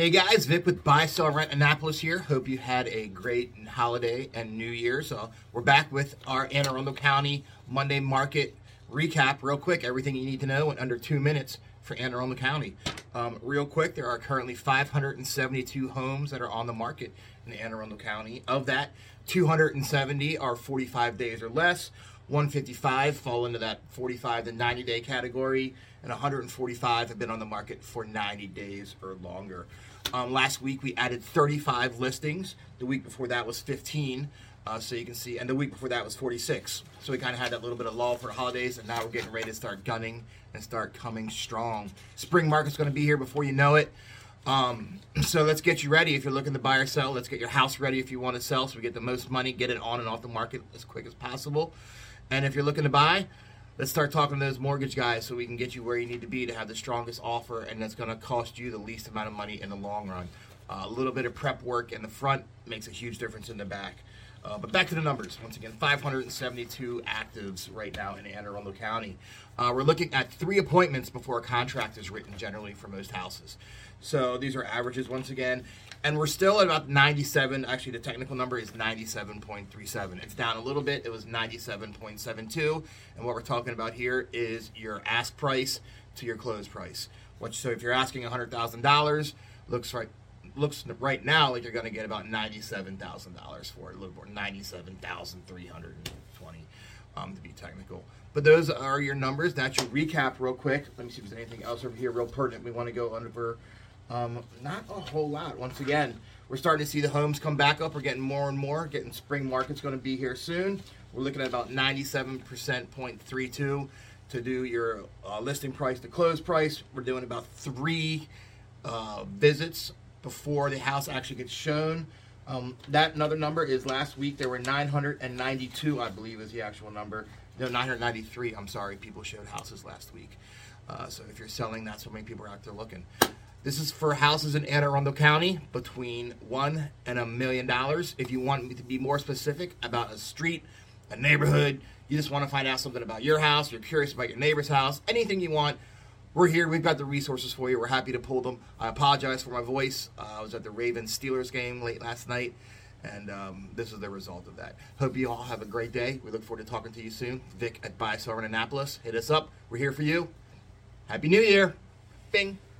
Hey guys, Vic with Buy Sell Rent Annapolis here. Hope you had a great holiday and New Year. So we're back with our Anne Arundel County Monday market recap. Real quick, everything you need to know in under two minutes for Anne Arundel County. Um, real quick, there are currently 572 homes that are on the market in Anne Arundel County. Of that, 270 are 45 days or less. 155 fall into that 45 to 90 day category, and 145 have been on the market for 90 days or longer. Um, last week we added 35 listings. The week before that was 15. Uh, so you can see, and the week before that was 46. So we kind of had that little bit of lull for the holidays, and now we're getting ready to start gunning and start coming strong. Spring market's going to be here before you know it. Um, so let's get you ready if you're looking to buy or sell. Let's get your house ready if you want to sell, so we get the most money, get it on and off the market as quick as possible. And if you're looking to buy, let's start talking to those mortgage guys so we can get you where you need to be to have the strongest offer, and that's going to cost you the least amount of money in the long run. Uh, a little bit of prep work in the front makes a huge difference in the back. Uh, but back to the numbers. Once again, 572 actives right now in Anne Arundel County. Uh, we're looking at three appointments before a contract is written generally for most houses. So these are averages once again. And we're still at about 97. Actually, the technical number is 97.37. It's down a little bit. It was 97.72. And what we're talking about here is your ask price to your close price. Which, so if you're asking $100,000, looks right looks right now like you're going to get about ninety-seven thousand dollars for it, a little more, ninety-seven thousand three hundred and twenty, um, to be technical. But those are your numbers. That's your recap, real quick. Let me see if there's anything else over here, real pertinent. We want to go over. Um, not a whole lot. Once again, we're starting to see the homes come back up. We're getting more and more. Getting spring market's going to be here soon. We're looking at about 97.32 to do your uh, listing price to close price. We're doing about three uh, visits before the house actually gets shown. Um, that another number is last week there were 992, I believe, is the actual number. No, 993. I'm sorry, people showed houses last week. Uh, so if you're selling, that's how many people are out there looking. This is for houses in Anne Arundel County between one and a million dollars. If you want me to be more specific about a street, a neighborhood, you just want to find out something about your house, you're curious about your neighbor's house, anything you want, we're here. We've got the resources for you. We're happy to pull them. I apologize for my voice. Uh, I was at the Ravens Steelers game late last night, and um, this is the result of that. Hope you all have a great day. We look forward to talking to you soon. Vic at Buy Sell Annapolis. Hit us up. We're here for you. Happy New Year. Bing.